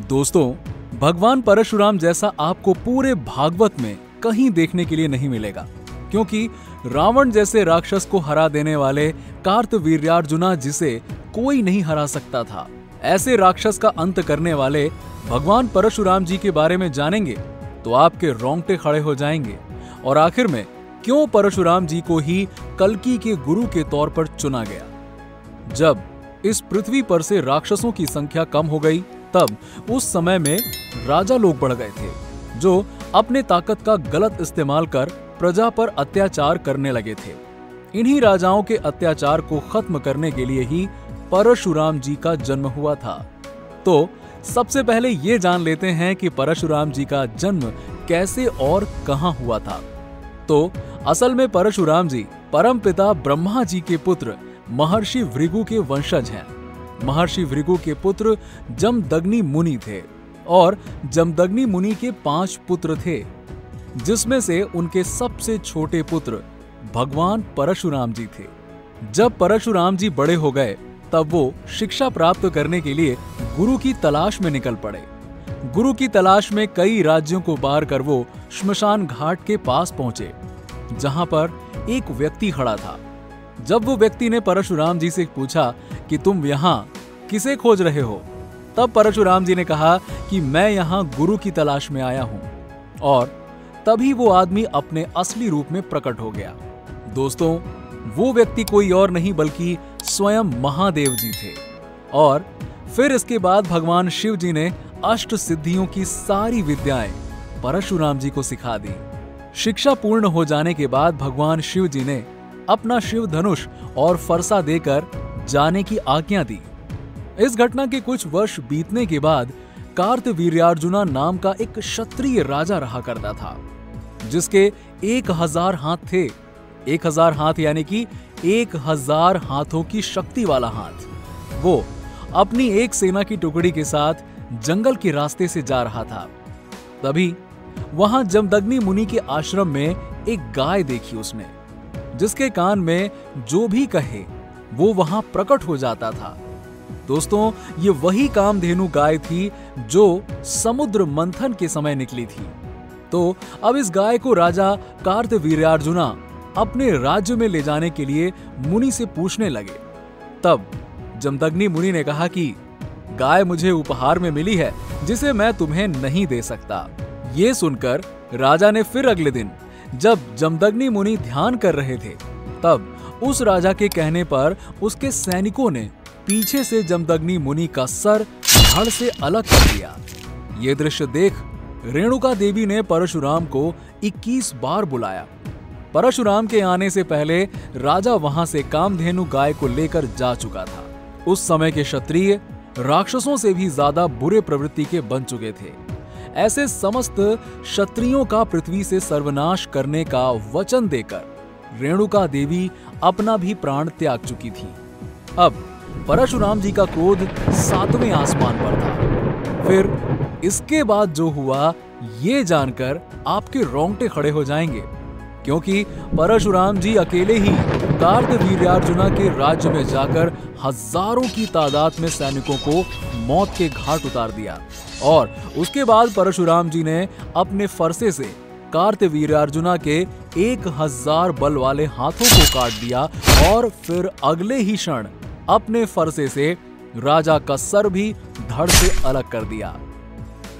दोस्तों, भगवान परशुराम जैसा आपको पूरे भागवत में कहीं देखने के लिए नहीं मिलेगा, क्योंकि रावण जैसे राक्षस को हरा देने वाले कार्तवीर्यार्जुना जिसे कोई नहीं हरा सकता था, ऐसे राक्षस का अंत करने वाले भगवान परशुराम जी के बारे में जानेंगे तो आपके रोंगटे खड़े हो जाएँगे। और आखिर में, क्यों परशुराम जी को ही कलकी के गुरु के तौर पर चुना गया? जब इस पृथ्वी पर से राक्षसों की संख्या कम हो गई तब उस समय में राजा लोग बढ़ गए थे, जो अपने ताकत का गलत इस्तेमाल कर प्रजा पर अत्याचार करने लगे थे। इन्हीं राजाओं के अत्याचार को खत्म करने के लिए ही परशुराम जी का जन्म हुआ था। तो सबसे पहले ये जान लेते हैं कि परशुराम जी का जन्म कैसे और कहाँ हुआ था। तो असल में परशुराम जी परम पिता ब्रह्मा जी के पुत्र महर्षि भृगु के वंशज हैं। महर्षि भृगु के पुत्र जमदग्नि मुनि थे और जमदग्नि मुनि के पाँच पुत्र थे, जिसमें से उनके सबसे छोटे पुत्र भगवान परशुराम जी थे। जब परशुराम जी बड़े हो गए, तब वो शिक्षा प्राप्त करने के लिए गुरु की तलाश में निकल पड़े। गुरु की तलाश में कई राज्यों को पार कर वो श्मशान घाट के पास पहुँचे, जहाँ पर एक व्यक्ति खड़ा था। जब वो व्यक्ति ने परशुराम जी से पूछा कि तुम यहाँ किसे खोज रहे हो, तब परशुराम जी ने कहा कि मैं यहाँ गुरु की तलाश में आया हूँ और तभी वो आदमी अपने असली रूप में प्रकट हो गया। दोस्तों, वो व्यक्ति कोई और नहीं बल्कि स्वयं महादेव जी थे और फिर इसके बाद भगवान शिव जी ने अष्ट सिद्धियों की सारी विद्याएँ परशुराम जी को सिखा दी। शिक्षा पूर्ण हो जाने के बाद भगवान शिव जी ने अपना शिव धनुष और फरसा देकर जाने की आज्ञा दी। इस घटना के कुछ वर्ष बीतने के बाद कार्तवीर्यार्जुना नाम का एक क्षत्रिय राजा रहा करता था, जिसके एक हज़ार हाथ थे। एक हज़ार हाथ यानी कि एक हज़ार हाथों की शक्ति वाला हाथ। वो अपनी एक सेना की टुकड़ी के साथ जंगल के रास्ते से जा रहा था। तभी वहाँ जमदग्नि मुनि के आश्रम में एक गाय देखी उसने। जिसके कान में जो भी कहे, वो वहाँ प्रकट हो जाता था। दोस्तों, ये वही कामधेनु गाय थी जो समुद्र मंथन के समय निकली थी। तो अब इस गाय को राजा कार्तवीर्यार्जुना अपने राज्य में ले जाने के लिए मुनि से पूछने लगे। तब जमदग्नि मुनि ने कहा कि, गाय मुझे उपहार में मिली है, जिसे मैं तुम्हें नहीं दे सकता। ये सुनकर राजा ने फिर अगले दिन जब जमदग्नि मुनि ध्यान कर रहे थे, तब उस राजा के कहने पर उसके सैनिकों ने पीछे से जमदग्नि मुनि का सर धड़ से अलग कर दिया। ये दृश्य देख रेणुका देवी ने परशुराम को 21 बार बुलाया। परशुराम के आने से पहले राजा वहाँ से कामधेनु गाय को लेकर जा चुका था। उस समय के क्षत्रिय राक्षसों से भी ज़्यादा बुरे प्रवृत्ति के बन चुके थे। ऐसे समस्त क्षत्रियों का पृथ्वी से सर्वनाश करने का वचन देकर रेणुका देवी अपना भी प्राण त्याग चुकी थी। अब परशुराम जी का क्रोध सातवें आसमान पर था। फिर इसके बाद जो हुआ, ये जानकर आपके रोंगटे खड़े हो जाएँगे, क्योंकि परशुराम जी अकेले ही कार्तवीर्यार्जुना के राज्य में जाकर हज़ारों की तादाद में सैनिकों को मौत के घाट उतार दिया। और उसके बाद परशुराम जी ने अपने फरसे से कार्त कार्तवीर्यार्जुना के एक हज़ार बल वाले हाथों को काट दिया और फिर अगले ही क्षण अपने फरसे से राजा का सर भी धड़ से अलग कर दिया।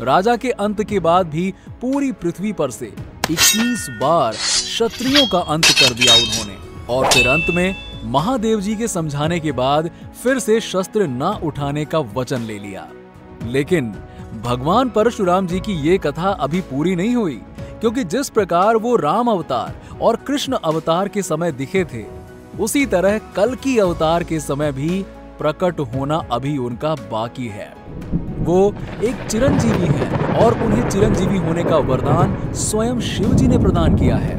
राजा के अंत के बाद भी पूरी पृथ्वी पर से 21 बार क्षत्रियों का अंत कर दिया उन्होंने। और फिर अंत में महादेव जी के समझाने के बाद फिर से शस्त्र न उठाने का वचन ले लिया। लेकिन भगवान परशुराम जी की ये कथा अभी पूरी नहीं हुई, क्योंकि जिस प्रकार वो राम अवतार और कृष्ण अवतार के समय दिखे थे, उसी तरह कल की अवतार के समय भी प्रकट होना अभी उनका बाकी है। वो एक चिरंजीवी है और उन्हें चिरंजीवी होने का वरदान स्वयं शिव जी ने प्रदान किया है।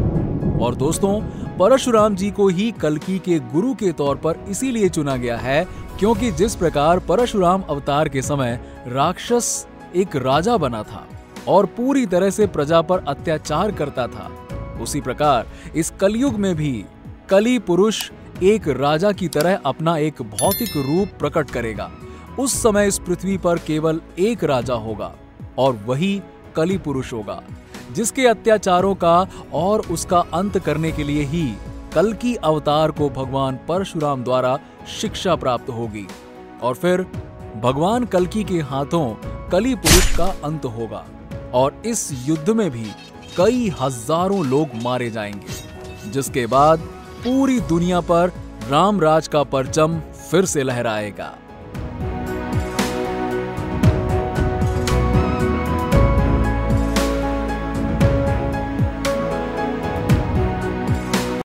और दोस्तों परशुराम जी को ही कलकी के गुरु के तौर पर इसीलिए चुना गया है क्योंकि जिस प्रकार परशुराम अवतार के समय राक्षस एक राजा बना था और पूरी तरह से प्रजा पर अत्याचार करता था, उसी प्रकार इस कलयुग में भी कली पुरुष एक राजा की तरह अपना एक भौतिक रूप प्रकट करेगा। उस समय इस पृथ्वी पर केवल एक राजा होगा और वही कली पुरुष होगा। जिसके अत्याचारों का और उसका अंत करने के लिए ही कल की अवतार को भगवान परशुराम द्वारा शिक्षा प्राप्त होगी। और फिर भगवान कलकी के हाथों कली पुरुष का अंत होगा और इस युद्ध में भी कई हज़ारों लोग मारे जाएँगे, जिसके बाद पूरी दुनिया पर रामराज का परचम फिर से लहराएगा।